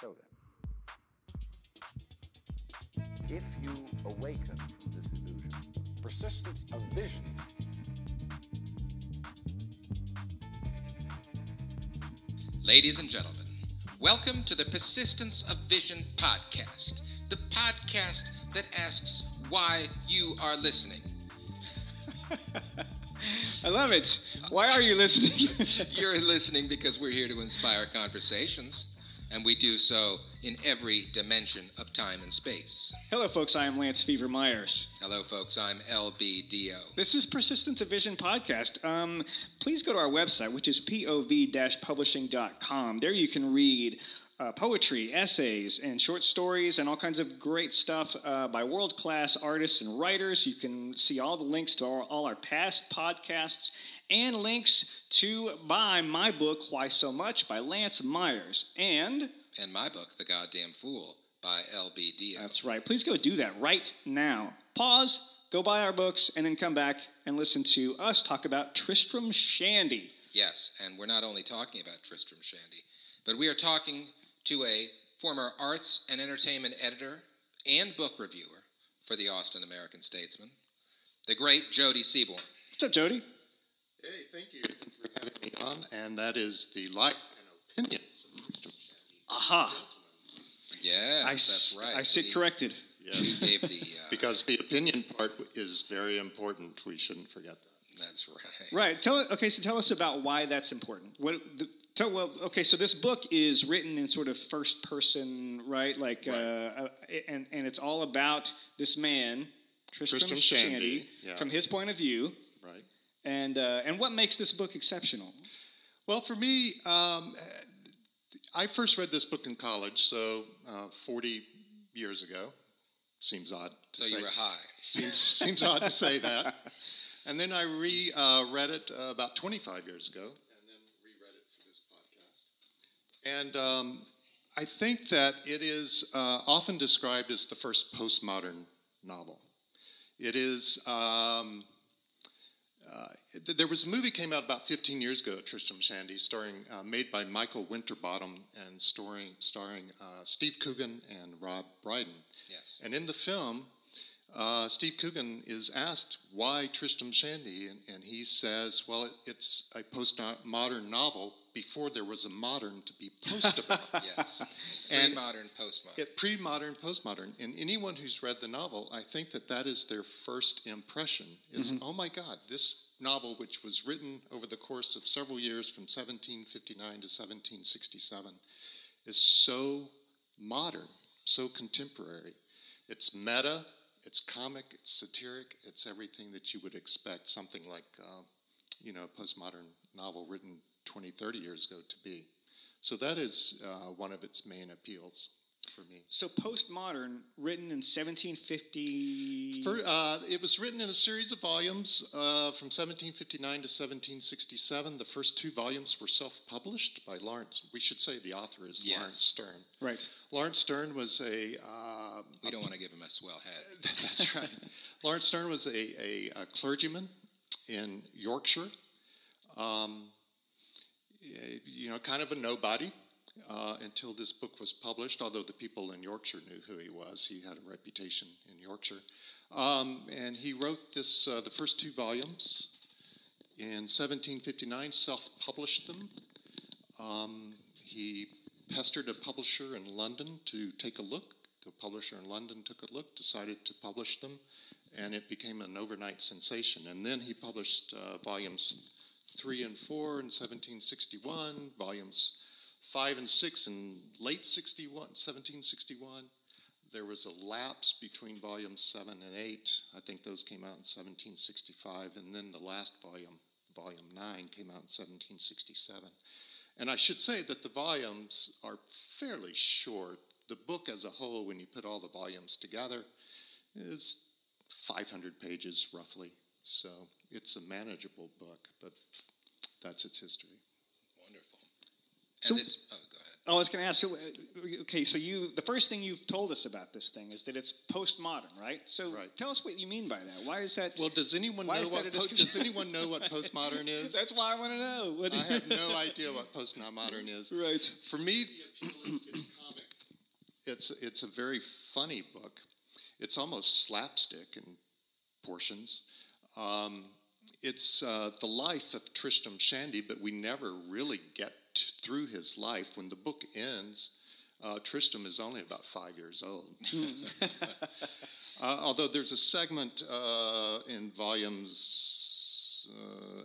So then, if you awaken from this illusion, Persistence of vision. Ladies and gentlemen, welcome to the Persistence of Vision podcast, the podcast that asks why you are listening. I love it. Why are you listening? You're listening because we're here to inspire conversations, and we do so in every dimension of time and space. Hello, folks. I am Lance Fever Myers. Hello, folks. I'm LBDO. This is Persistence of Vision podcast. Um, please go to our website, which is pov-publishing.com. There you can read uh, poetry, essays, and short stories, and all kinds of great stuff uh, by world-class artists and writers. You can see all the links to all our past podcasts and links to buy my book, Why So Much, by Lance Myers. And And my book, The Goddamn Fool, by LBDO. That's right. Please go do that right now. Pause, go buy our books, and then come back and listen to us talk about Tristram Shandy. Yes, and we're not only talking about Tristram Shandy, but we are talking to a former arts and entertainment editor and book reviewer for the Austin American Statesman, the great Jody Seaborn. What's up, Jody? Hey, thank you. Thank you for having me on. And that is the life and opinions of Mr. Aha. Yes, I, that's s- right. I sit We- corrected. Yes. gave the. Uh, Because the opinion part is very important. We shouldn't forget that. that's right. Right. Tell okay. So tell us about why that's important. What? The, tell well. Okay. So this book is written in sort of first person, right? Like, Right. Uh, uh, and and it's all about this man, Tristram, Tristram Shandy, Shandy, yeah. from his point of view, Right. And uh, and what makes this book exceptional. Well, for me, um, I first read this book in college, so uh, 40 years ago. Seems odd to say. So say. you were high. Seems, seems odd to say that. And then I re uh, read it uh, about 25 years ago, and then reread it for this podcast. And um, I think that it is uh, often described as the first postmodern novel. It is. Um, uh, th- there was a movie came out about 15 years ago, Tristram Shandy, starring, uh, made by Michael Winterbottom and starring, starring uh, Steve Coogan and Rob Brydon. Yes. And in the film, uh, Steve Coogan is asked why Tristram Shandy, and, and he says, "Well, it, it's a postmodern novel before there was a modern to be post about." Yes. And- Pre-modern, postmodern. It pre-modern, postmodern, and anyone who's read the novel, I think that that is their first impression: is oh my God, this novel, which was written over the course of several years, from 1759 to 1767, is so modern, so contemporary. It's meta, it's comic, it's satiric, it's everything that you would expect something like, uh, you know, a postmodern novel written 20, 30 years ago to be. So that is uh, one of its main appeals for me. So postmodern, written in 1750. For, uh, it was written in a series of volumes uh, from 1759 to 1767. The first two volumes were self-published by Laurence. We should say the author is Yes. Laurence Sterne. right. Laurence Sterne was a. Uh, we don't want to give him a swell head. that's right. Laurence Sterne was a, a, a clergyman in Yorkshire. Um, you know, kind of a nobody uh, until this book was published, although the people in Yorkshire knew who he was. He had a reputation in Yorkshire. Um, and he wrote this, uh, the first two volumes in 1759, self published them. Um, he pestered a publisher in London to take a look. The publisher in London took a look, decided to publish them, and it became an overnight sensation. And then he published uh, volumes three and four in 1761, volumes five and six in late 61, 1761. There was a lapse between volumes seven and eight. I think those came out in 1765, and then the last volume, volume nine, came out in 1767. And I should say that the volumes are fairly short. The book as a whole, when you put all the volumes together, is 500 pages roughly. So it's a manageable book, but that's its history. And So- this. Oh, go ahead. I was going to ask. So, uh, okay, so you the first thing you've told us about this thing is that it's postmodern, right? So Right. tell us what you mean by that. Why is that? Well, does anyone know what po- does anyone know what postmodern is? That's why I want to know. What I have no idea what postmodern is. Right. For me, the appeal is it's comic. it's it's a very funny book. It's almost slapstick in portions. Um, it's uh, the life of Tristram Shandy, but we never really get t- through his life. When the book ends, uh, Tristram is only about five years old. uh, although there's a segment uh, in volumes uh,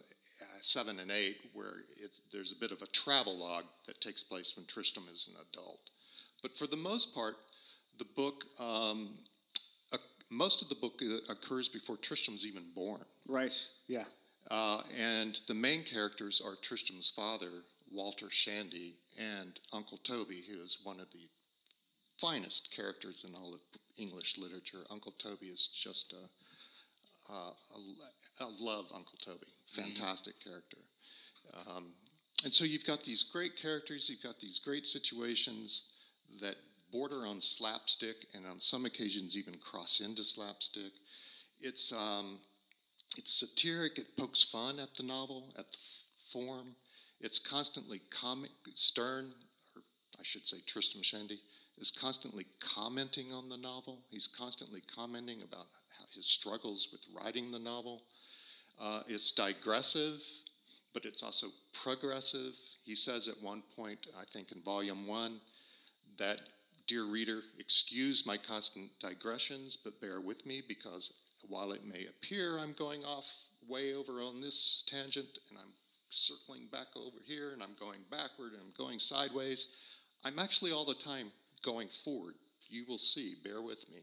seven and eight where it, there's a bit of a travel log that takes place when Tristram is an adult. But for the most part, the book, um, most of the book uh, occurs before Tristram's even born. Right. Yeah. Uh, and the main characters are Tristram's father, Walter Shandy, and Uncle Toby, who is one of the finest characters in all of English literature. Uncle Toby is just a, a, a love Uncle Toby, fantastic mm-hmm. character. Um, and so you've got these great characters, you've got these great situations that border on slapstick and on some occasions even cross into slapstick. It's, um, it's satiric, it pokes fun at the novel, at the f- form. It's constantly comic, Sterne, or I should say Tristram Shandy, is constantly commenting on the novel. He's constantly commenting about his struggles with writing the novel. Uh, it's digressive, but it's also progressive. He says at one point, I think in volume one, that, dear reader, excuse my constant digressions, but bear with me because while it may appear I'm going off way over on this tangent and I'm circling back over here and I'm going backward and I'm going sideways. I'm actually all the time going forward. You will see, bear with me.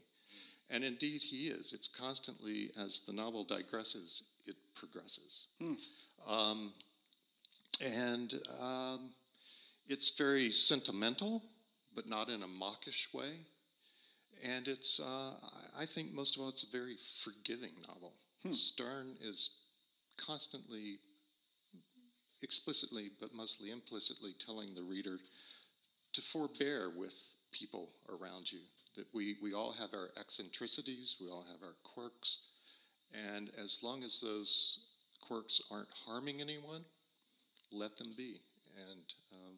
And indeed, he is. It's constantly, as the novel digresses, it progresses. Hmm. Um, and um, it's very sentimental, but not in a mawkish way. And it's, uh, I think most of all, it's a very forgiving novel. Hmm. Sterne is constantly explicitly, but mostly implicitly, telling the reader to forbear with people around you. That we, we all have our eccentricities, we all have our quirks, and as long as those quirks aren't harming anyone, let them be and um,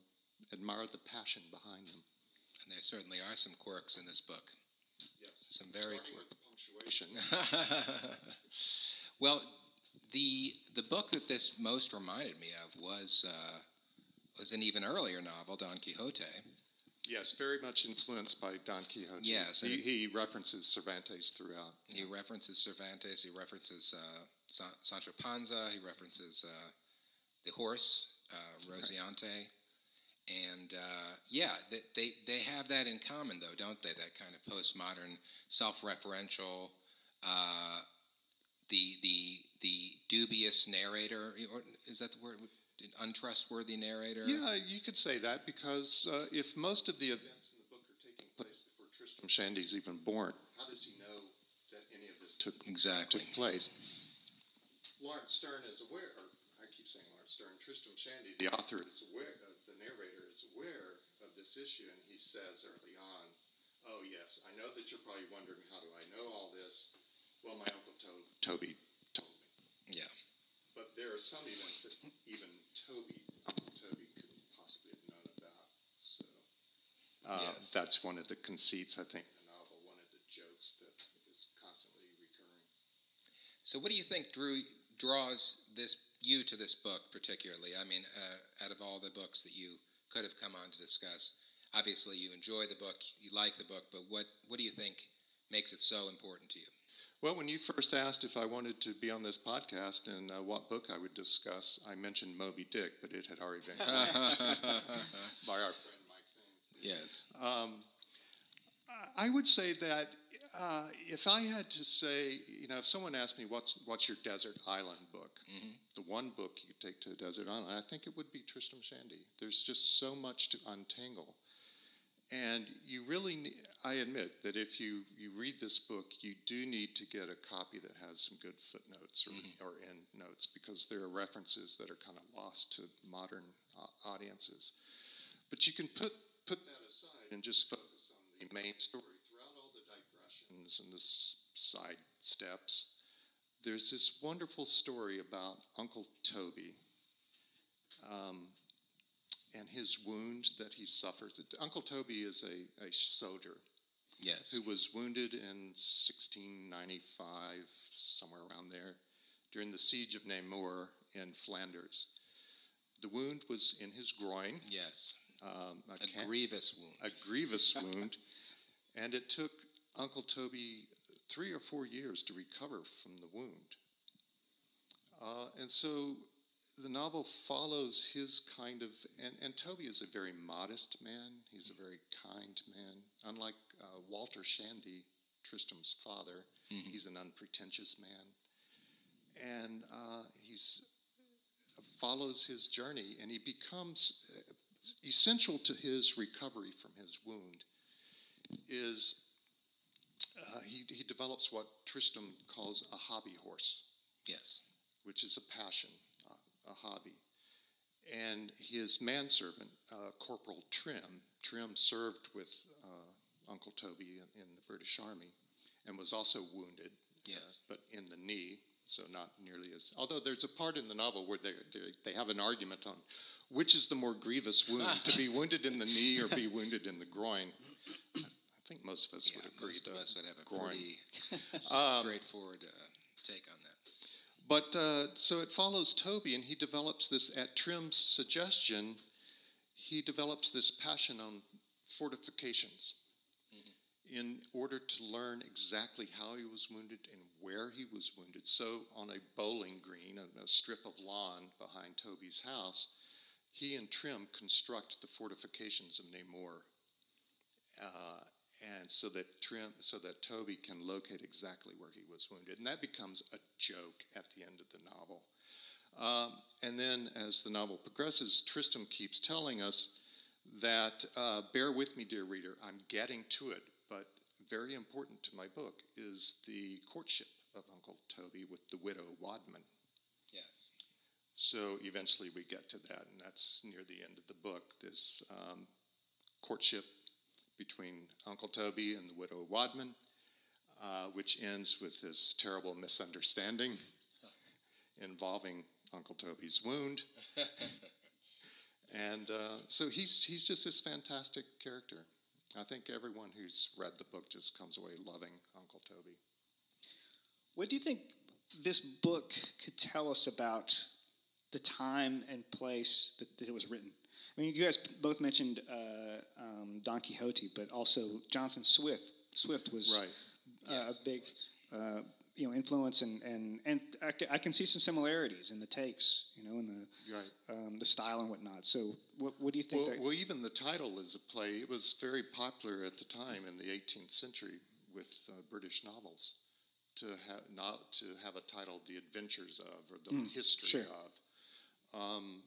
admire the passion behind them. And there certainly are some quirks in this book. Yes. Some very quirks. punctuation. well, the the book that this most reminded me of was uh, was an even earlier novel, Don Quixote. Yes, very much influenced by Don Quixote. Yes, he, he references Cervantes throughout. He references Cervantes. He references uh, Sa- Sancho Panza. He references uh, the horse uh, Rocinante. Right. And uh, yeah, they, they, they have that in common, though, don't they? That kind of postmodern, self-referential, uh, the the the dubious narrator, or is that the word? Untrustworthy narrator. Yeah, you could say that because uh, if most of the events in the book are taking place before Tristram Shandy's even born, how does he know that any of this took exactly took place? Laurence Sterne is aware, or I keep saying Laurence Sterne. Tristram Shandy, the author is aware, uh, the narrator is aware of this issue, and he says early on, "Oh yes, I know that you're probably wondering how do I know all this." Well, my uncle to- Toby told me. Yeah. But there are some events that even Toby, Uncle Toby, couldn't possibly have known about. So uh, yes. that's one of the conceits, I think, in the novel, one of the jokes that is constantly recurring. So, what do you think drew draws this you to this book particularly? I mean, uh, out of all the books that you could have come on to discuss, obviously you enjoy the book, you like the book, but what what do you think makes it so important to you? Well, when you first asked if I wanted to be on this podcast and uh, what book I would discuss, I mentioned Moby Dick, but it had already been by our friend Mike Sains. Yes. Um, I would say that uh, if I had to say, you know, if someone asked me what's what's your desert island book, mm-hmm. the one book you take to a desert island, I think it would be Tristram Shandy. There's just so much to untangle. And you really, need, I admit that if you, you read this book, you do need to get a copy that has some good footnotes or, mm-hmm. or end notes because there are references that are kind of lost to modern uh, audiences. But you can put, put that aside and just focus on the main story throughout all the digressions and the side steps. There's this wonderful story about Uncle Toby. Um, and his wound that he suffers. Uncle Toby is a, a soldier Yes. who was wounded in 1695, somewhere around there, during the siege of Namur in Flanders. The wound was in his groin, Yes. um, a, A ca- grievous wound. a grievous wound, and it took Uncle Toby three or four years to recover from the wound. Uh, and so the novel follows his kind of, and, and Toby is a very modest man. He's a very kind man. Unlike uh, Walter Shandy, Tristram's father, he's an unpretentious man. And uh, he's follows his journey, and he becomes uh, essential to his recovery from his wound. Is uh, he, he develops what Tristram calls a hobby horse, yes. which is a passion, uh, a hobby. And his manservant, uh, Corporal Trim, Trim served with uh, Uncle Toby in, in the British Army and was also wounded, uh, Yes. but in the knee, so not nearly as. Although there's a part in the novel where they, they, they have an argument on which is the more grievous wound, to be wounded in the knee or be wounded in the groin. I, I think most of us Yeah, would agree most of us would have a groin. pretty Um, straightforward uh, take on. But uh, so it follows Toby, and he develops this at Trim's suggestion. He develops this passion on fortifications in order to learn exactly how he was wounded and where he was wounded. So, on a bowling green, a, a strip of lawn behind Toby's house, he and Trim construct the fortifications of Namur. Uh, and so that Trim, so that Toby can locate exactly where he was wounded, and that becomes a joke at the end of the novel. Um, and then, as the novel progresses, Tristram keeps telling us that, uh, bear with me, dear reader, I'm getting to it, but very important to my book is the courtship of Uncle Toby with the widow Wadman. Yes. So eventually we get to that, and that's near the end of the book. This um, courtship between Uncle Toby and the widow Wadman, uh, which ends with this terrible misunderstanding involving Uncle Toby's wound. and uh, so he's he's just this fantastic character. I think everyone who's read the book just comes away loving Uncle Toby. What do you think this book could tell us about the time and place that, that it was written? I mean, you guys both mentioned uh, um, Don Quixote, but also Jonathan Swift. Swift was Right. uh, Yes, a big, uh, you know, influence, and and and I, can see some similarities in the takes, you know, in the Right. um, the style and whatnot. So, what, what do you think? Well, that, well, even the title is a play. It was very popular at the time in the 18th century with uh, British novels to have not to have a title, "The Adventures of" or "The History sure. of." Um,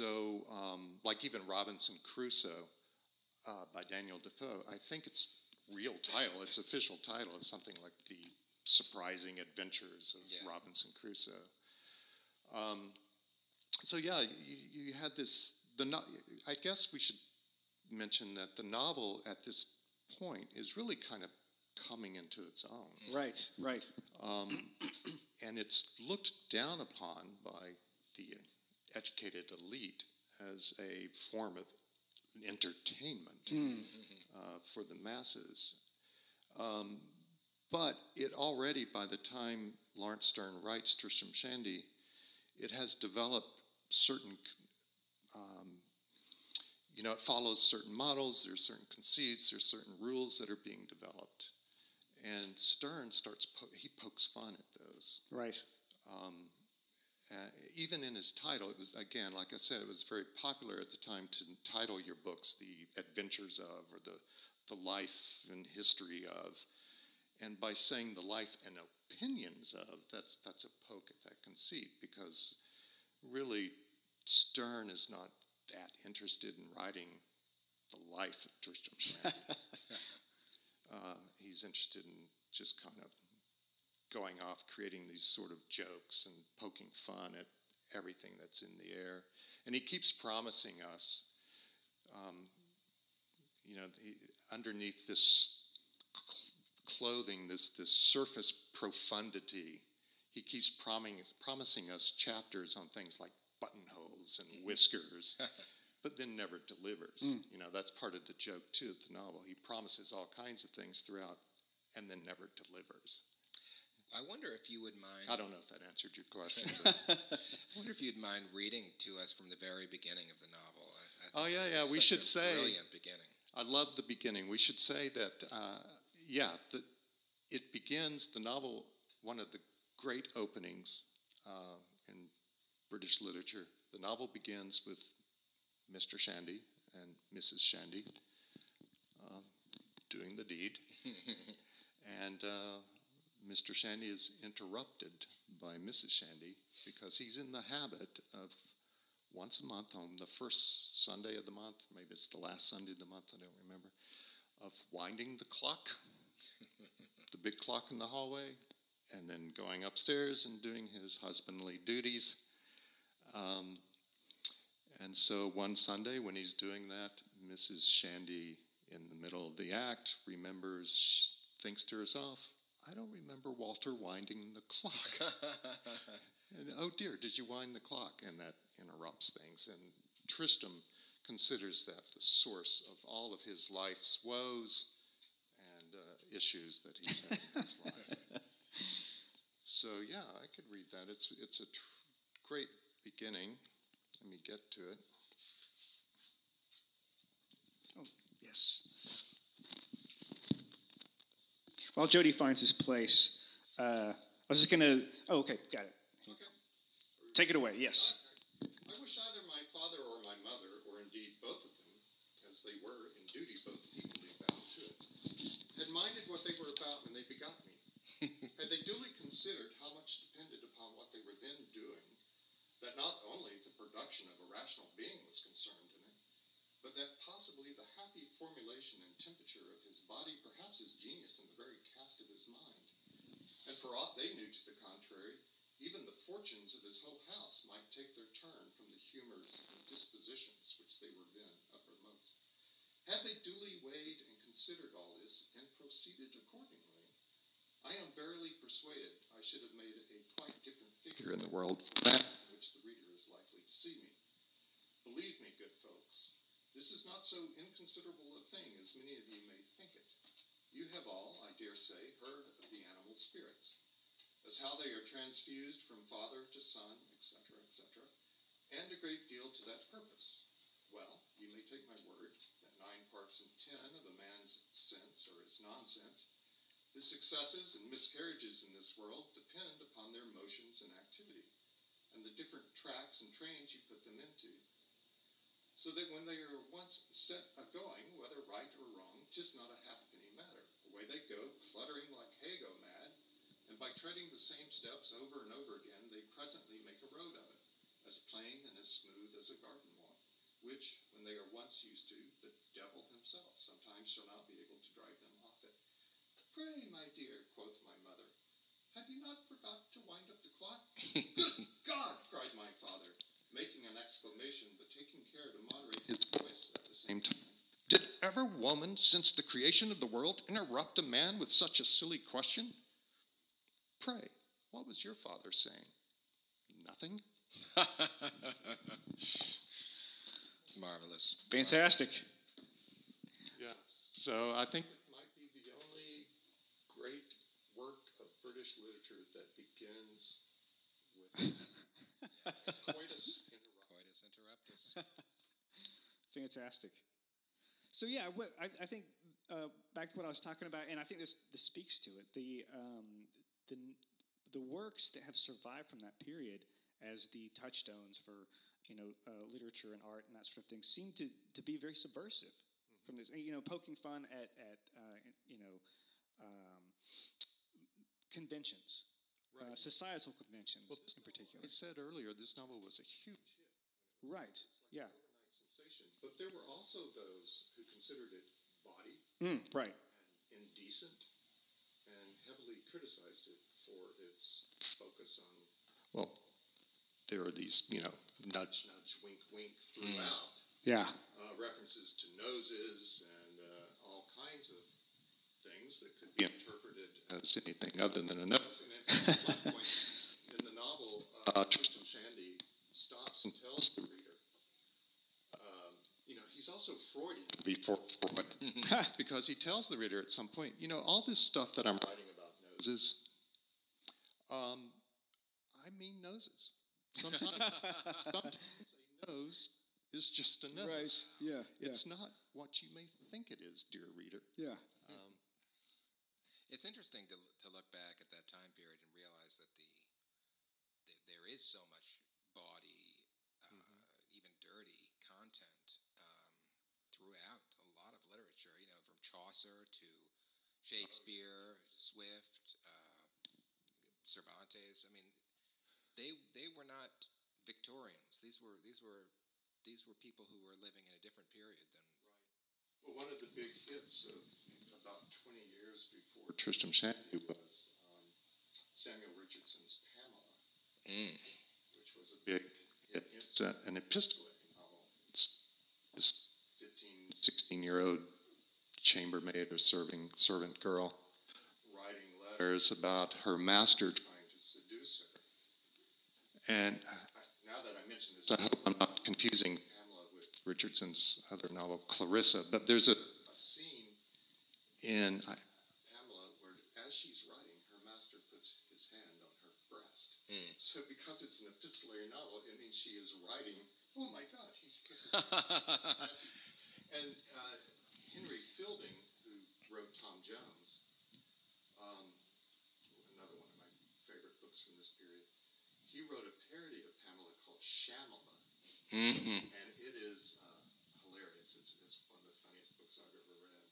so, um, like even Robinson Crusoe uh, by Daniel Defoe, I think its real title, its official title, is something like "The Surprising Adventures of Yeah. Robinson Crusoe." Um, so yeah, you, you had this. The no, I guess we should mention that the novel at this point is really kind of coming into its own, right, right. um, and it's looked down upon by the educated elite as a form of entertainment uh, for the masses. Um, but it already, by the time Laurence Sterne writes Tristram Shandy, it has developed certain, um, you know, it follows certain models, there's certain conceits, there's certain rules that are being developed. And Sterne starts, po- he pokes fun at those. Right. Um, uh, even in his title, it was, again, like I said, it was very popular at the time to title your books The Adventures of or The, the Life and History of. And by saying the life and opinions of, that's, that's a poke at that conceit because really Sterne is not that interested in writing the life of Tristram Shandy. uh, he's interested in just kind of going off creating these sort of jokes and poking fun at everything that's in the air. And he keeps promising us, um, you know, the, underneath this cl- clothing, this, this surface profundity, he keeps promising, promising us chapters on things like buttonholes and whiskers. but then never delivers. You know, that's part of the joke too of the novel. He promises all kinds of things throughout and then never delivers. I wonder if you would mind. I don't know if that answered your question. I wonder if you'd mind reading to us from the very beginning of the novel. I, I Oh, yeah, yeah, we should a say- brilliant beginning. I love the beginning. We should say that, uh, yeah, the, it begins, the novel, one of the great openings uh, in British literature. The novel begins with Mr. Shandy and Mrs. Shandy um, doing the deed. and uh, Mr. Shandy is interrupted by Mrs. Shandy because he's in the habit of once a month on the first Sunday of the month, maybe it's the last Sunday of the month, I don't remember, of winding the clock, the big clock in the hallway, and then going upstairs and doing his husbandly duties. Um, and so one Sunday when he's doing that, Mrs. Shandy, in the middle of the act, remembers, thinks to herself, I don't remember Walter winding the clock. And, oh dear, did you wind the clock? And that interrupts things. And Tristram considers that the source of all of his life's woes and uh, issues that he's had in his life. So yeah, I could read that. It's it's a tr- great beginning. Let me get to it. Oh, yes. While Jody finds his place, uh, I was just gonna. Oh, okay, got it. Okay. Take it away. Yes. I wish either my father or my mother, or indeed both of them, as they were in duty both equally bound to it, had minded what they were about when they begot me. had they duly considered how much depended upon what they were then doing, that not only the production of a rational being was concerned but that possibly the happy formulation and temperature of his body, perhaps his genius in the very cast of his mind, and for aught they knew to the contrary, even the fortunes of his whole house might take their turn from the humors and dispositions which they were then uppermost. Had they duly weighed and considered all this and proceeded accordingly, I am verily persuaded I should have made a quite different figure in the world from that in which the reader is likely to see me. Believe me, good folks, this is not so inconsiderable a thing as many of you may think it. You have all, I dare say, heard of the animal spirits as how they are transfused from father to son, etc., etc., and a great deal to that purpose. Well, you may take my word that nine parts in ten of a man's sense or his nonsense, his successes and miscarriages in this world depend upon their motions and activity, and the different tracks and trains you put them into. So that when they are once set a going, whether right or wrong, 'tis not a halfpenny matter. Away they go, cluttering like hay-go mad, and by treading the same steps over and over again, they presently make a road of it, as plain and as smooth as a garden walk, which, when they are once used to, the devil himself sometimes shall not be able to drive them off it. Pray, my dear, quoth my mother, have you not forgot to wind up the clock? Good God, cried my father, making an exclamation, but taking care to moderate his voice at the same time. Did ever woman, since the creation of the world, interrupt a man with such a silly question? Pray, what was your father saying? Nothing? Marvelous. Fantastic. Yes. So I think it might be the only great work of British literature that begins with coitus interruptus. Coitus interruptus. Fantastic. So yeah, what I, I think uh, back to what I was talking about, and I think this this speaks to it. The um, the the works that have survived from that period as the touchstones for you know uh, literature and art and that sort of thing seem to to be very subversive from this. You know, poking fun at at uh, you know um, conventions, uh, Right. societal conventions Well, in particular. I said earlier, this novel was a huge hit. Right. Yeah. Overnight sensation. But there were also those who considered it bawdy Mm, right. and indecent and heavily criticized it for its focus on, well, there are these, you know, nudge, nudge, wink, wink throughout. Yeah. uh, references to noses and uh, all kinds of things that could be interpreted as anything other than a nose. In fact, at one point in the novel, uh, Tristram Shandy stops and tells the reader, um, Freudian before Freud, because he tells the reader at some point, you know, all this stuff that I'm writing about noses, um, I mean noses. Sometimes, sometimes a nose is just a nose. Right. Yeah. Yeah. It's not what you may think it is, dear reader. yeah. Um, It's interesting to, to look back at that time period and realize that the, the there is so much bawdy, uh, even dirty content um, throughout a lot of literature. You know, from Chaucer to Shakespeare, Swift, uh, Cervantes. I mean, they they were not Victorians. These were these were these were people who were living in a different period than Well, one of the big hits of about 20 years before Tristram Shandy was um, Samuel Richardson's Pamela, Mm. which was a big hit. It's a, an epistolary novel. It's this 15, 16 year old chambermaid or serving servant girl writing letters about her master trying to seduce her. And I, now that I mention this, I hope I'm not confusing Pamela with Richardson's other novel, Clarissa. But there's a, a scene in I, Pamela where, as she's writing, her master puts his hand on her breast. So, because it's an epistolary novel, it means she is writing. Oh my God, he's put his hand on her breast." And uh, Fielding, who wrote Tom Jones, um, another one of my favorite books from this period, he wrote a parody of Pamela called Shamela, Mm-hmm. and it is uh, hilarious. It's, it's one of the funniest books I've ever read.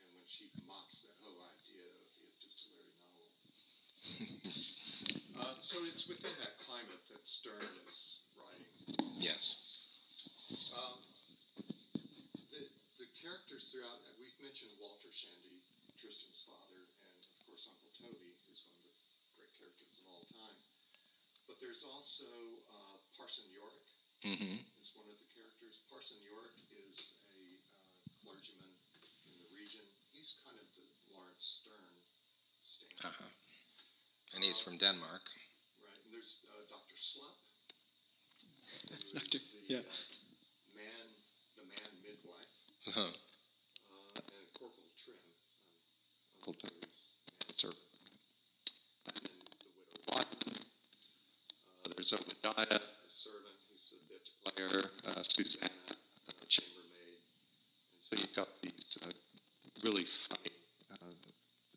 And when she mocks that whole idea of the epistolary novel. uh, so it's within that climate that Sterne is writing. yes. Um, the, the characters throughout, mentioned Walter Shandy, Tristram's father, and of course Uncle Toby, who's one of the great characters of all time. But there's also uh, Parson Yorick Mm-hmm. is one of the characters. Parson Yorick is a uh, clergyman in the region. He's kind of the Laurence Sterne stand. Uh-huh. And he's from Denmark. Right, and there's uh, Dr. Slop, who Doctor- is the yeah. uh, man, the man midwife. Uh-huh. uh, and Corporal Trim, Uncle Toby's. And the widow Wyman. Uh, there's Obadiah, a servant, he's a bit player. Uh, Susanna, a chambermaid. And so you've got these uh, really funny uh,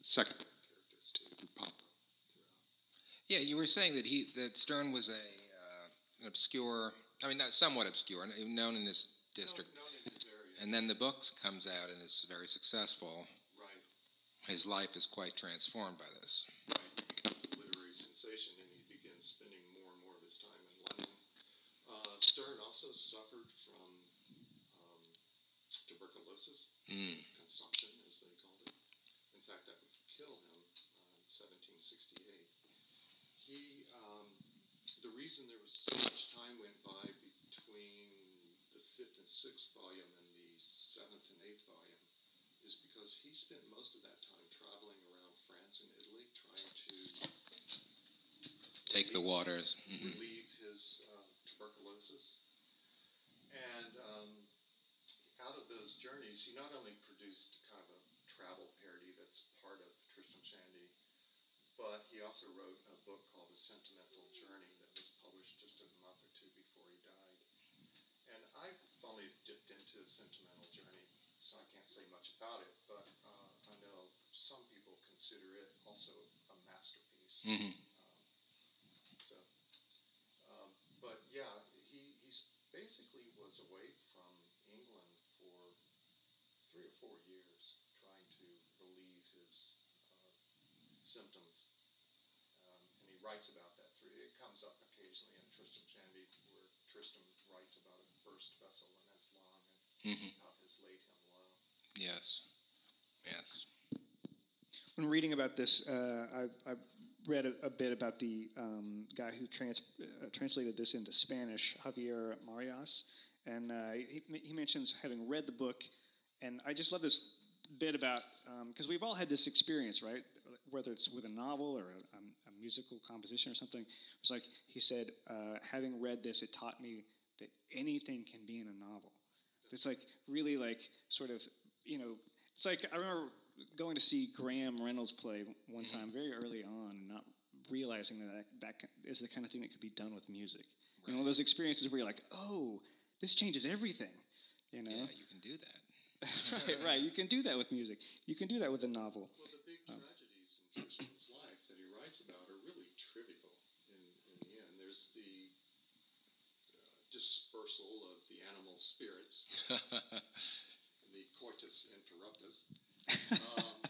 secondary characters who pop up throughout. Yeah, you were saying that he that Sterne was a uh, an obscure, I mean, not somewhat obscure, known in this district. Known in his area, And then the book comes out and is very successful. His life is quite transformed by this. Right, he becomes a literary sensation and he begins spending more and more of his time in London. Uh, Sterne also suffered from um, tuberculosis, Mm. consumption, as they called it. In fact, that would kill him uh, in 1768. He, um, the reason there was so much time went by between the fifth and sixth volume and the seventh and eighth volume is because he spent most of that time traveling around France and Italy trying to Take the waters. hmm relieve his uh, tuberculosis. And um, out of those journeys, he not only produced kind of a travel parody that's part of Tristram Shandy, but he also wrote a book called The Sentimental Journey that was published just a month or two before he died. And I've only dipped into The Sentimental Journey, so I can't say much about it, but uh, I know some people consider it also a masterpiece. hmm Um, so, um, but yeah, he he's basically was away from England for three or four years, trying to relieve his uh, symptoms. Um, and he writes about that through. It comes up occasionally in Tristram Shandy, where Tristram writes about a burst vessel in his lung and hmm how it has laid him low. Yes. Yes. When reading about this, uh, I, I read a, a bit about the um, guy who trans, uh, translated this into Spanish, Javier Marias, and uh, he, he mentions having read the book, and I just love this bit about because we've all had this experience, right? Whether it's with a novel or a, a musical composition or something. It's like he said, uh, having read this, it taught me that anything can be in a novel. It's like really like sort of you know. It's like I remember going to see Graham Reynolds play one Mm-hmm. time very early on, and not realizing that that ki- the kind of thing that could be done with music. You know, those experiences where you're like, oh, this changes everything. You know, Yeah, you can do that. right, right. You can do that with music. You can do that with a novel. Well, the big tragedies in Tristram's life that he writes about are really trivial in, in the end. There's the uh, dispersal of the animal spirits, the coitus interruptus. Um,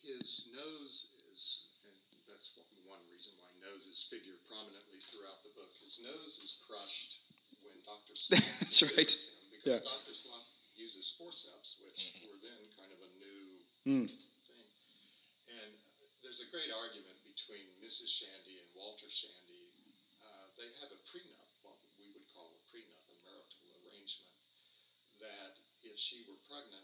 his nose is, and that's one- reason why nose is figured prominently throughout the book. His nose is crushed when Dr. Slop That's right. him because Yeah. Dr. Uses forceps, which were then kind of a new Mm. thing. And there's a great argument between Mrs. Shandy and Walter Shandy. Uh, they have a prenup, what we would call a prenup, a marital arrangement, that if she were pregnant,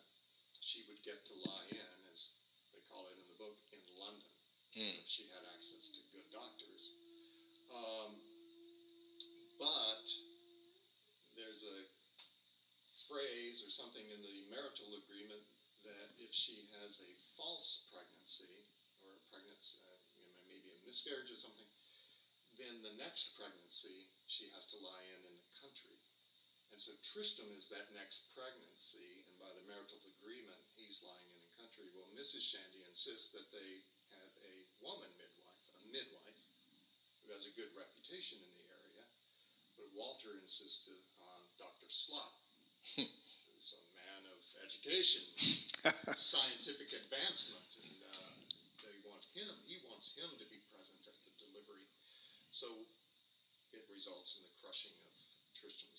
she would get to lie in, as they call it in the book, in London. Mm. If she had access to good doctors. Um, but there's a phrase or something in the marital agreement that if she has a false pregnancy or a pregnancy, uh, you know, maybe a miscarriage or something, then the next pregnancy she has to lie in in the country. And so Tristram is that next pregnancy, and by the marital agreement, he's lying in the country. Well, Mrs. Shandy insists that they have a woman midwife, a midwife, who has a good reputation in the area. But Walter insisted on Dr. Slop, who's a man of education, scientific advancement, and uh, they want him, he wants him to be present at the delivery. So it results in the crushing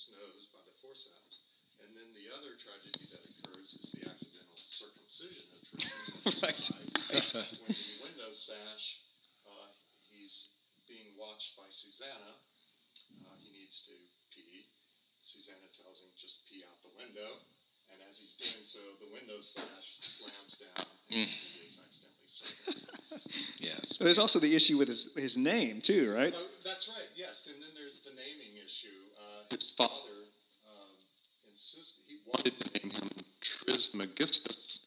of nose by the forceps. And then the other tragedy that occurs is the accidental circumcision of Tristram's Right. side. When the window sash, uh, he's being watched by Susanna. Uh, he needs to pee. Susanna tells him just pee out the window. And as he's doing so, the window sash slams down and he is accidentally circumcised. Yes. But there's also the issue with his, his name too, right? Oh, that's right, yes. And then there's the naming issue. His father um, insisted, he wanted to name him Trismegistus,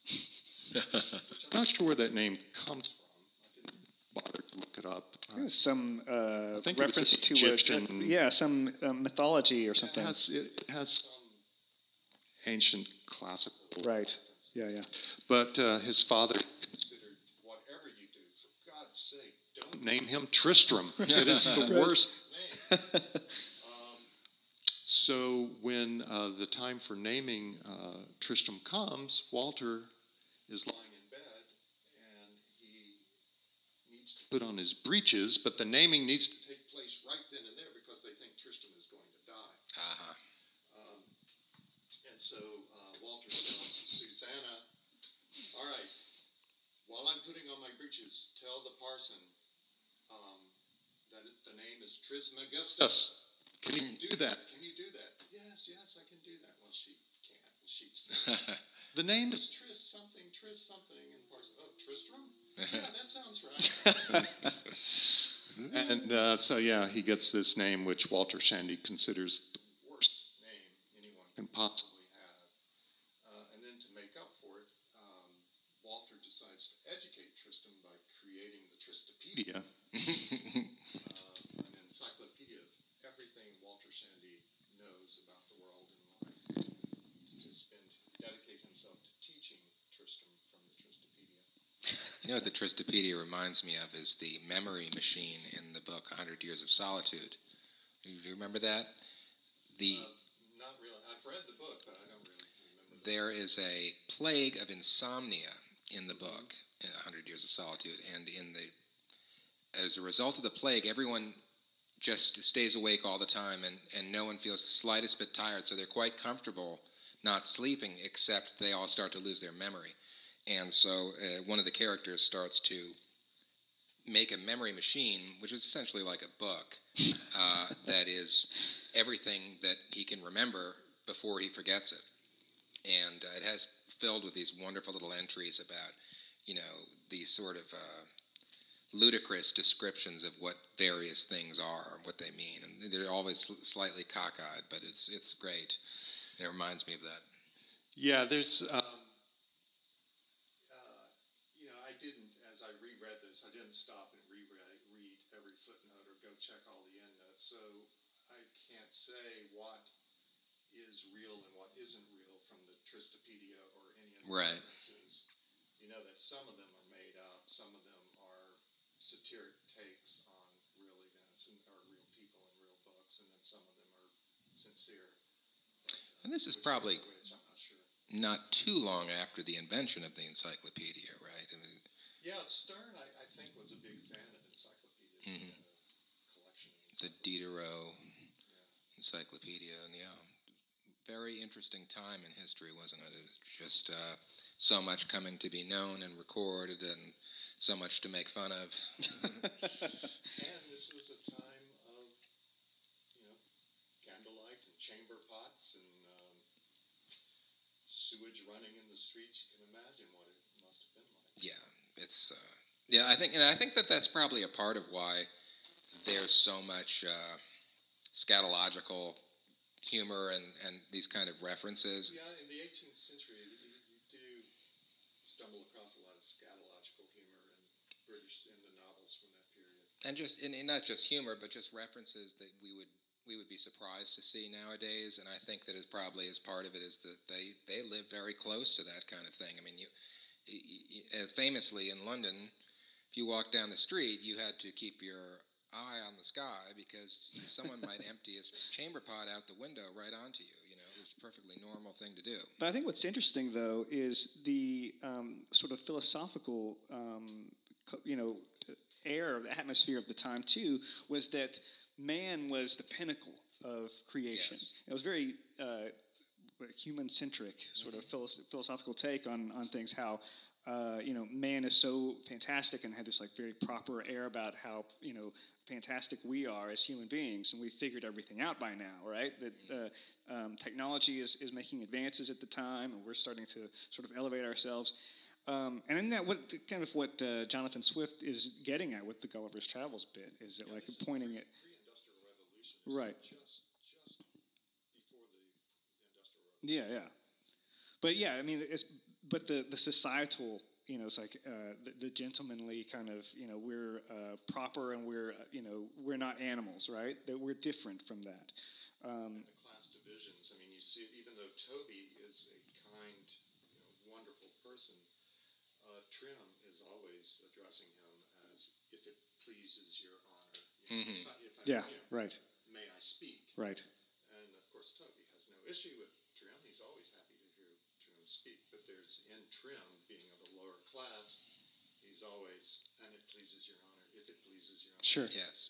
I'm not sure where that name comes from. I didn't bother to look it up. Uh, some uh, it reference to Egyptian- a, yeah, some uh, mythology or it, something. has, it has some ancient classical. Right. Yeah, yeah. But uh, his father considered, whatever you do, for God's sake, don't name him Tristram. it is the worst name. So when uh, the time for naming uh, Tristram comes, Walter is lying in bed and he needs to put on his breeches, but the naming needs to take place right then and there because they think Tristram is going to die. Uh-huh. Um, and so uh, Walter tells Susanna, all right, while I'm putting on my breeches, tell the parson um, that the name is Trismegistus. Can you do that? Can you do that? Yes, yes, I can do that. Well, she can't. And she the name is Tris something, Tris something. And parson, oh, Tristram? Yeah, that sounds right. and uh, so, yeah, he gets this name, which Walter Shandy considers the worst name anyone can possibly have. Uh, and then to make up for it, um, Walter decides to educate Tristram by creating the Tristopedia, uh, an encyclopedia of everything Walter Shandy knows about the world and life, to spend, dedicate himself to teaching Tristram from the Tristopedia. You know what the Tristopedia reminds me of is the memory machine in the book 100 Years of Solitude. Do you remember that? The Uh, not really. I've read the book, but I don't really remember. there is a plague of insomnia in the book, uh, 100 Years of Solitude, and in the as a result of the plague, everyone just stays awake all the time, and, and no one feels the slightest bit tired, so they're quite comfortable not sleeping, except they all start to lose their memory. And so uh, one of the characters starts to make a memory machine, which is essentially like a book, uh, that is everything that he can remember before he forgets it and uh, it has filled with these wonderful little entries about, you know, these sort of uh, ludicrous descriptions of what various things are and what they mean, and they're always sl- slightly cockeyed, but it's it's great. It reminds me of that. Yeah, there's. Um, uh, you know, I didn't, as I reread this, stop and reread read every footnote or go check all the endnotes. So I can't say what is real and what isn't real from the Tristrapaedia or any of the Right. references. You know that some of them are made up, some of them are satiric takes on real events and or real people and real books, and then some of them are sincere. But, uh, And this is probably which, I'm not sure. not too long after the invention of the encyclopedia, right? I mean, Yeah, Sterne, I, I think, was a big fan of encyclopedias. Mhm. and a collection the. Diderot encyclopedia, and yeah, very interesting time in history, wasn't it? It was just uh, so much coming to be known and recorded, and so much to make fun of. And this was a time of, you know, candlelight and chamber pots and um, sewage running in the streets. You can imagine what it must have been like. yeah, it's uh, yeah. I think, and I think that that's probably a part of why there's so much uh, scatological humor and, and these kind of references. Yeah, in the 18th century, you, you do stumble across a lot of scatological humor in British in the novels from that period. and just and, and not just humor, but just references that we would we would be surprised to see nowadays. And I think that is probably as part of it is that they they live very close to that kind of thing. I mean, you, famously in London, if you walked down the street, you had to keep your eye on the sky because someone might empty a s- chamber pot out the window right onto you. You know, it was a perfectly normal thing to do. But I think what's interesting, though, is the um, sort of philosophical, um, you know, air, the atmosphere of the time too, was that man was the pinnacle of creation. Yes. It was very uh, human-centric, sort of philos- philosophical take on on things. How uh, you know, man is so fantastic and had this like very proper air about how you know fantastic we are as human beings, and we figured everything out by now, right? That uh, um, technology is is making advances at the time, and we're starting to sort of elevate ourselves. Um, and isn't that what kind of what uh, Jonathan Swift is getting at with the Gulliver's Travels bit? Is it like pointing at Pre-industrial revolution. It was Right. Just, just before the industrial revolution. Yeah, yeah. But yeah, I mean, it's but the the societal, you know, it's like uh, the, the gentlemanly kind of, you know, we're uh, proper and we're, uh, you know, we're not animals, right? That we're different from that. Um, the class divisions. I mean, you see, even though Toby is a kind, you know, wonderful person, uh, Trim is always addressing him as "if it pleases your honor." You know, Mhm. if I, if I, yeah, you know, right, May I speak? right. And of course, Toby has no issue with Trim. He's always happy to hear Trim speak. But there's in Trim, being of a lower class, he's always, and it pleases your honor. If it pleases your honor. Sure. Yes.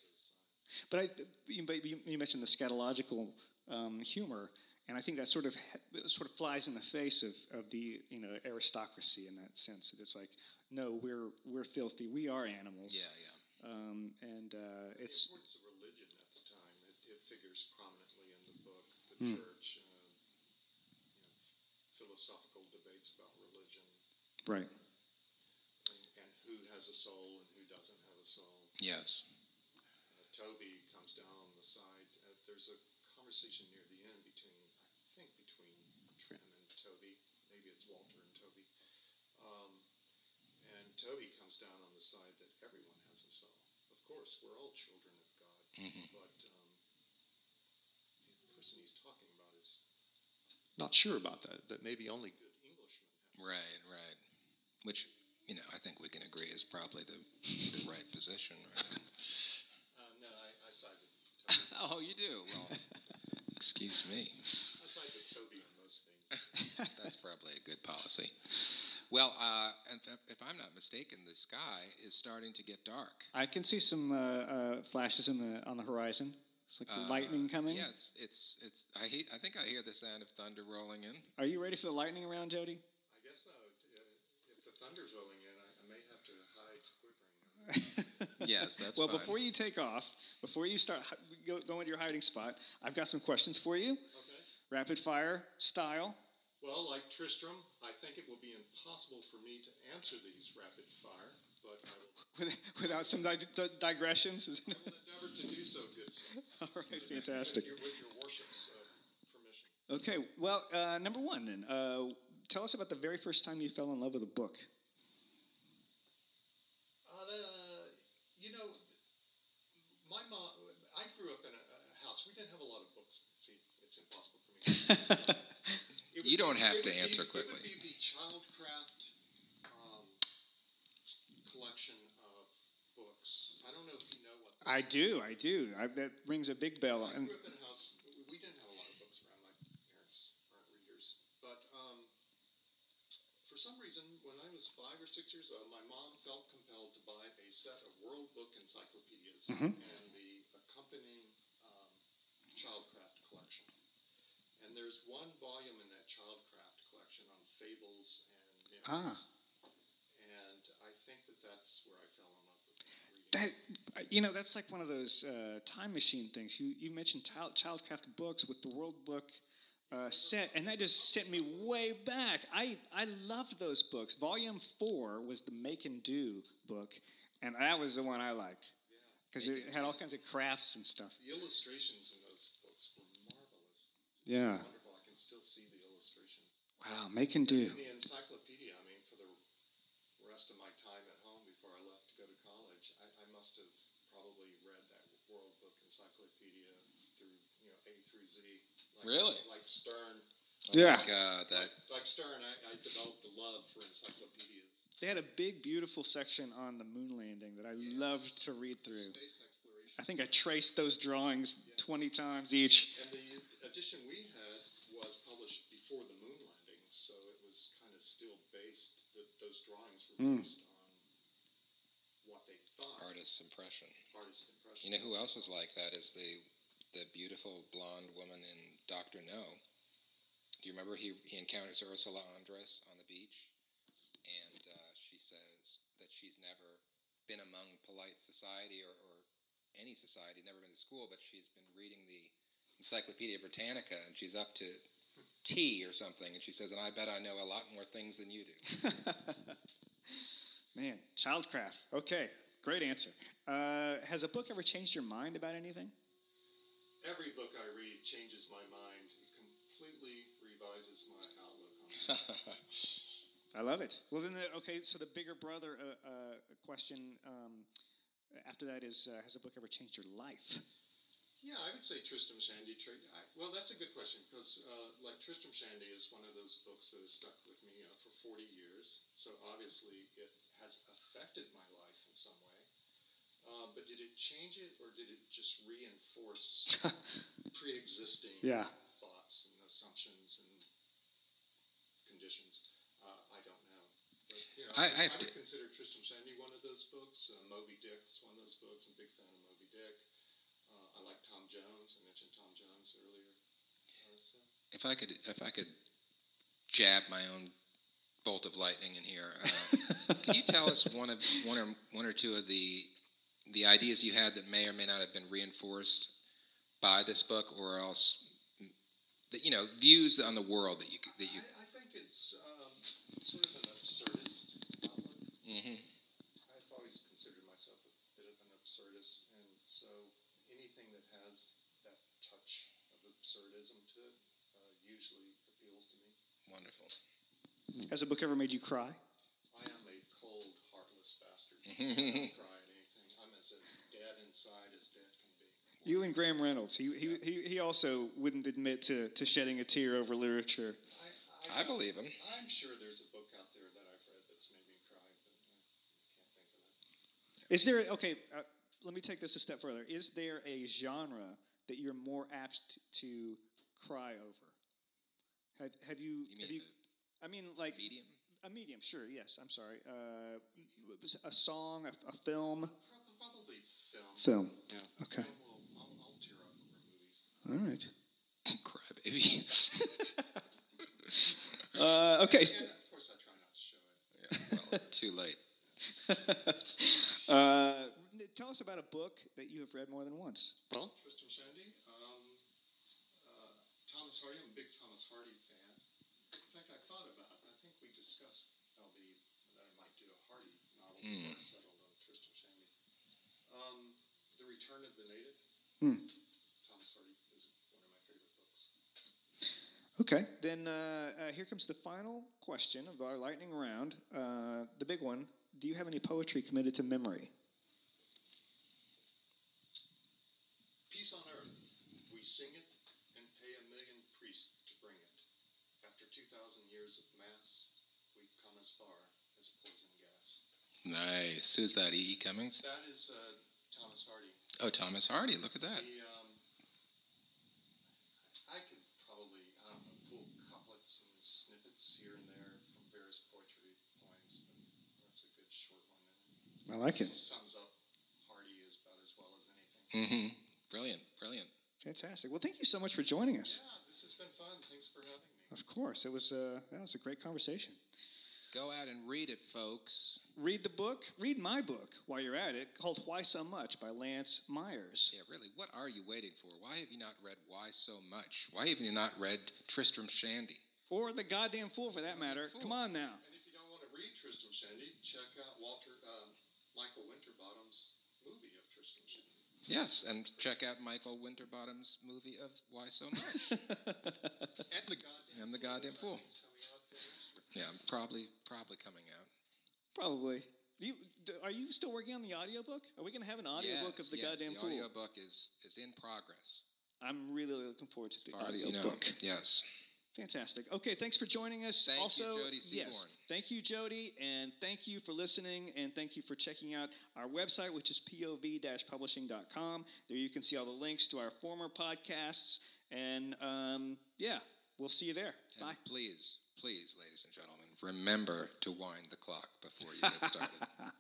But I, you, you you mentioned the scatological um, humor, and I think that sort of sort of flies in the face of, of the you know aristocracy in that sense. That it's like, no, we're we're filthy. We are animals. Yeah, yeah. Um, and uh, The it's importance of religion at the time, it, it figures prominently in the book, The Hmm. Church, you know, philosophical debates about religion, right. and, and who has a soul and who doesn't have a soul. Yes. Uh, Toby comes down on the side. Uh, there's a conversation near the end between, I think, between Trim and Toby. Maybe it's Walter and Toby. Um, and Toby comes down on the side that everyone has a soul. Of course, we're all children of God, Mhm. but um, the person he's talking not sure about that. That maybe only good Englishmen have. Right, right. Which, you know, I think we can agree is probably the, the right position, right? Uh, no, I, I side with Toby. oh, you do? Well, excuse me. I side with Toby on most things. That's probably a good policy. Well, uh, if, if I'm not mistaken, the sky is starting to get dark. I can see some uh, uh, flashes in the on the horizon. It's like the Uh, lightning coming. Yeah, it's it's it's. I he, I think I hear the sound of thunder rolling in. Are you ready for the lightning around, Jody? I guess so. Uh, If the thunder's rolling in, I, I may have to hide quivering. Yes, that's well, fine. before you take off, before you start hi- go, go into your hiding spot, I've got some questions for you, Okay. rapid fire style. Well, like Tristram, I think it will be impossible for me to answer these rapid fire, but I will, without some dig- di- digressions. I will endeavor to do so, good sir. All right, fantastic. With your, with your worship's uh, permission. Okay, well, uh, number one then. Uh, tell us about the very first time you fell in love with a book. Uh, the, you know, my mom. I grew up in a, a house. We didn't have a lot of books. See, it's impossible for me. You don't be- have it to would answer be, It quickly. would be the Childcraft um, collection of books. I don't know if you know what. I do, I do. I, that rings a big bell. I And grew up in a house. We didn't have a lot of books around. My parents aren't readers, but um, for some reason, when I was five or six years old, my mom felt compelled to buy a set of World Book encyclopedias and the accompanying um, Childcraft collection. And there's one volume in that Childcraft collection on fables and myths. Ah. And I think that that's where I fell in love with reading. that, you know, that's like one of those uh, time machine things. You, you mentioned child, Childcraft books with the World Book uh, set, and that just sent me way back. I, I loved those books. Volume four was the Make and Do book, and that was the one I liked because it had all kinds of crafts and stuff. The illustrations in those books were marvelous. Yeah. Wonderful. I can still see the illustrations. Wow, Make and Do. In the encyclopedia, I mean, for the rest of my time at home before I left to go to college, I, I must have probably read that World Book Encyclopedia through, you know, A through Z. Like, Really? Like Sterne. Yeah. Like, uh, that Like Sterne, I, I developed a love for encyclopedias. They had a big, beautiful section on the moon landing that I loved to read through. Space exploration. I think I traced those drawings 20 times each. And the edition we had was published before the moon landing, so it was kind of still based, the, those drawings were Hmm. based on what they thought. artist's impression. Artist impression. You know who else was like that is the the beautiful blonde woman in Doctor No. Do you remember he he encounters Ursula Andress on the beach, and uh, she says that she's never been among polite society or, or any society, never been to school, but she's been reading the Encyclopedia Britannica, and she's up to tea or something, and she says, and I bet I know a lot more things than you do. Man, Childcraft. Okay, great answer. Uh, has a book ever changed your mind about anything? Every book I read changes my mind. It completely revises my outlook on it. I love it. Well, then, the, okay, so the bigger brother uh, uh, question um, after that is uh, Has a book ever changed your life? Yeah, I would say Tristram Shandy. Tra- I, well, that's a good question because, uh, like, Tristram Shandy is one of those books that has stuck with me uh, for 40 years. So obviously, it has affected my life in some way. Uh, but did it change it, or did it just reinforce pre-existing Yeah. thoughts and assumptions and conditions? Uh, I don't know. But, you know, I- I I, have would to- consider Tristram Shandy one of those books. Uh, Moby Dick's one of those books. I'm a big fan of Moby Dick. Uh, I like Tom Jones. I mentioned Tom Jones earlier. So. if I could, if I could jab my own bolt of lightning in here, uh, can you tell us one of one or one or two of the the ideas you had that may or may not have been reinforced by this book, or else that you know views on the world that you that you. I, I think it's um, sort of an absurdist outlook. hmm I've always considered myself a bit of an absurdist, and so anything that has that touch of absurdism to it uh, usually appeals to me. Wonderful. Has a book ever made you cry? I am a cold, heartless bastard. I don't cry at anything. I'm as, as dead inside as dead can be. You and Graham Reynolds. He, he, he, he also wouldn't admit to, to shedding a tear over literature. I, I believe him. I'm sure there's a book out there that I've read that's made me cry, but I can't think of it. Is there, okay, uh, let me take this a step further. Is there a genre that you're more apt to cry over? Have, have you, You have you, I mean, like, medium? a medium, sure, yes, I'm sorry. Uh, a song, a, a film? Probably film. Film. Yeah. Okay. Film will- I'll, I'll tear up over movies. All right. Crybaby. Uh, okay. And of course, I try not to show it. yeah, well, too late. uh, tell us about a book that you have read more than once. Well, Tristram Shandy. Um, uh, Thomas Hardy. I'm a big Thomas Hardy fan. In fact, I thought about. I think we discussed LB that I might do a Hardy novel before I settled on Tristram Shandy. Um, the Return of the Native. Hmm. Thomas Hardy is one of my favorite books. Okay, then uh, uh, here comes the final question of our lightning round. Uh, the big one. Do you have any poetry committed to memory? Peace on earth, we sing it and pay a million priests to bring it. After 2,000 years of mass, we've come as far as poison gas. Nice. Who's that? E. E. Cummings? That is uh, Thomas Hardy. Oh, Thomas Hardy. Look at that. He, um, I could probably, I don't know, pull couplets and snippets here and there from various poetry poems, but that's a good short one. And I like it. sums up Hardy as about as well as anything. Mm-hmm. Brilliant. Brilliant. Fantastic. Well, thank you so much for joining us. Yeah, this has been fun. Thanks for having me. Of course, it was uh, that was a great conversation. Go out and read it, folks. Read the book. Read my book while you're at it, called "Why So Much" by Lance Myers. Yeah, really. What are you waiting for? Why have you not read Why So Much? Why have you not read Tristram Shandy? Or the goddamn fool, for that matter. Fool. Come on now. And if you don't want to read Tristram Shandy, check out Walter um, Michael Winterbottom's movie of Tristram Shandy. Yes, and check out Michael Winterbottom's movie of Why So Much. And the goddamn And the goddamn fool. It's coming out there next year. yeah, probably probably coming out. Probably. Do you, do, are you still working on the audiobook? Are we going to have an audiobook yes, of the yes, goddamn the fool? audiobook is is in progress. I'm really looking forward to the As far as you know. audiobook. Yes. Fantastic. Okay, thanks for joining us. Thank you, also, Jody Yes, Seaborn. thank you, Jody, and thank you for listening, and thank you for checking out our website, which is pov-publishing.com. There you can see all the links to our former podcasts, and um, yeah, we'll see you there. And Bye. please, please, ladies and gentlemen, remember to wind the clock before you get started.